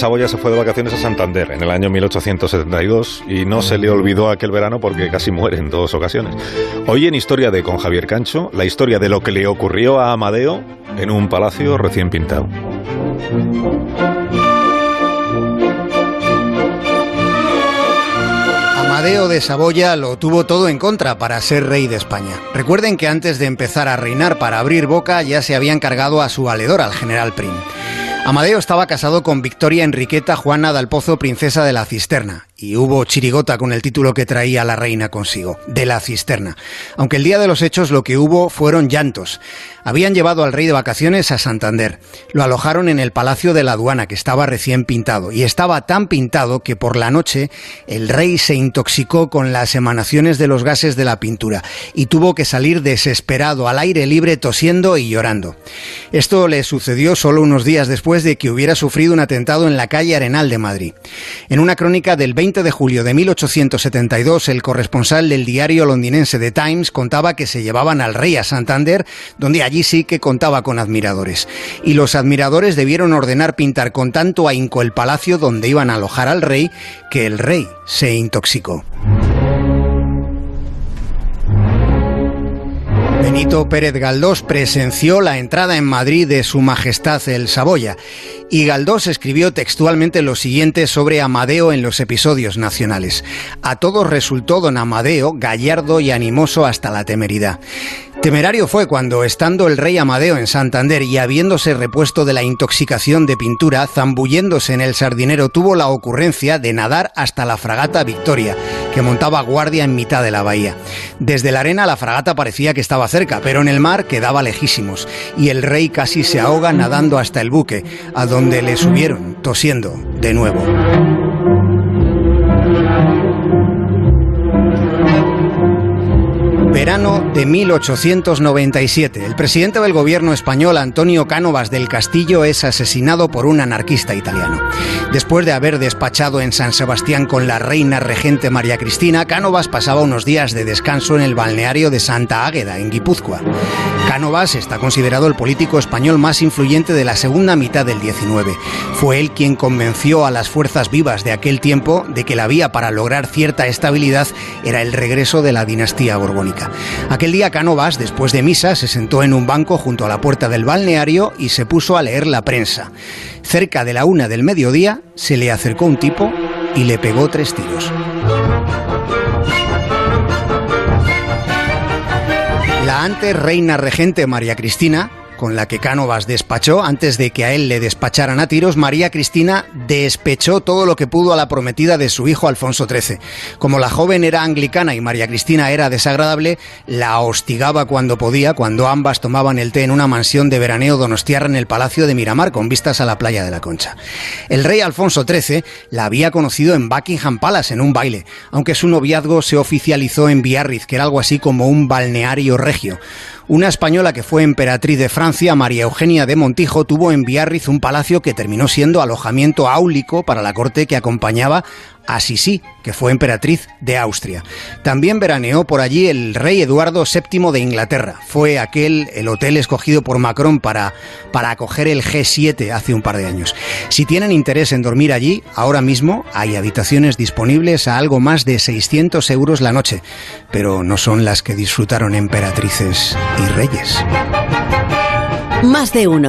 Saboya se fue de vacaciones a Santander en el año 1872 y no se le olvidó aquel verano porque casi muere en dos ocasiones. Hoy en Historia de con Javier Cancho, la historia de lo que le ocurrió a Amadeo en un palacio recién pintado. Amadeo de Saboya lo tuvo todo en contra para ser rey de España. Recuerden que antes de empezar a reinar para abrir boca ya se habían cargado a su valedor, al general Prim. Amadeo estaba casado con Victoria Enriqueta Juana Dalpozo, princesa de la Cisterna, y hubo chirigota con el título que traía la reina consigo, de la cisterna. Aunque el día de los hechos lo que hubo fueron llantos. Habían llevado al rey de vacaciones a Santander. Lo alojaron en el Palacio de la Aduana, que estaba recién pintado. Y estaba tan pintado que por la noche el rey se intoxicó con las emanaciones de los gases de la pintura y tuvo que salir desesperado al aire libre tosiendo y llorando. Esto le sucedió solo unos días después de que hubiera sufrido un atentado en la calle Arenal de Madrid. En una crónica del 20 de julio de 1872, el corresponsal del diario londinense The Times contaba que se llevaban al rey a Santander, donde allí sí que contaba con admiradores. Y los admiradores debieron ordenar pintar con tanto ahínco el palacio donde iban a alojar al rey, que el rey se intoxicó. Benito Pérez Galdós presenció la entrada en Madrid de Su Majestad el Saboya y Galdós escribió textualmente lo siguiente sobre Amadeo en los episodios nacionales. A todos resultó don Amadeo gallardo y animoso hasta la temeridad. Temerario fue cuando, estando el rey Amadeo en Santander y habiéndose repuesto de la intoxicación de pintura, zambulléndose en el sardinero, tuvo la ocurrencia de nadar hasta la fragata Victoria, que montaba guardia en mitad de la bahía. Desde la arena la fragata parecía que estaba cerca, pero en el mar quedaba lejísimos, y el rey casi se ahoga nadando hasta el buque, a donde le subieron, tosiendo, de nuevo. Verano de 1897. El presidente del gobierno español, Antonio Cánovas del Castillo, es asesinado por un anarquista italiano. Después de haber despachado en San Sebastián con la reina regente María Cristina, Cánovas pasaba unos días de descanso en el balneario de Santa Águeda, en Guipúzcoa. Cánovas está considerado el político español más influyente de la segunda mitad del 19. Fue él quien convenció a las fuerzas vivas de aquel tiempo de que la vía para lograr cierta estabilidad era el regreso de la dinastía borbónica. Aquel día Cánovas, después de misa, se sentó en un banco junto a la puerta del balneario y se puso a leer la prensa. Cerca de la una del mediodía se le acercó un tipo y le pegó tres tiros. La antes reina regente María Cristina con la que Cánovas despachó, antes de que a él le despacharan a tiros, María Cristina despechó todo lo que pudo a la prometida de su hijo Alfonso XIII. Como la joven era anglicana y María Cristina era desagradable, la hostigaba cuando podía, cuando ambas tomaban el té en una mansión de veraneo donostiarra en el Palacio de Miramar, con vistas a la playa de la Concha. El rey Alfonso XIII la había conocido en Buckingham Palace, en un baile, aunque su noviazgo se oficializó en Biarritz, que era algo así como un balneario regio. Una española que fue emperatriz de Francia, María Eugenia de Montijo, tuvo en Biarritz un palacio que terminó siendo alojamiento áulico para la corte que acompañaba a Sisi, que fue emperatriz de Austria. También veraneó por allí el rey Eduardo VII de Inglaterra. Fue aquel el hotel escogido por Macron para, para acoger el G7 hace un par de años. Si tienen interés en dormir allí, ahora mismo hay habitaciones disponibles a algo más de 600 euros la noche, pero no son las que disfrutaron emperatrices y reyes. Más de uno.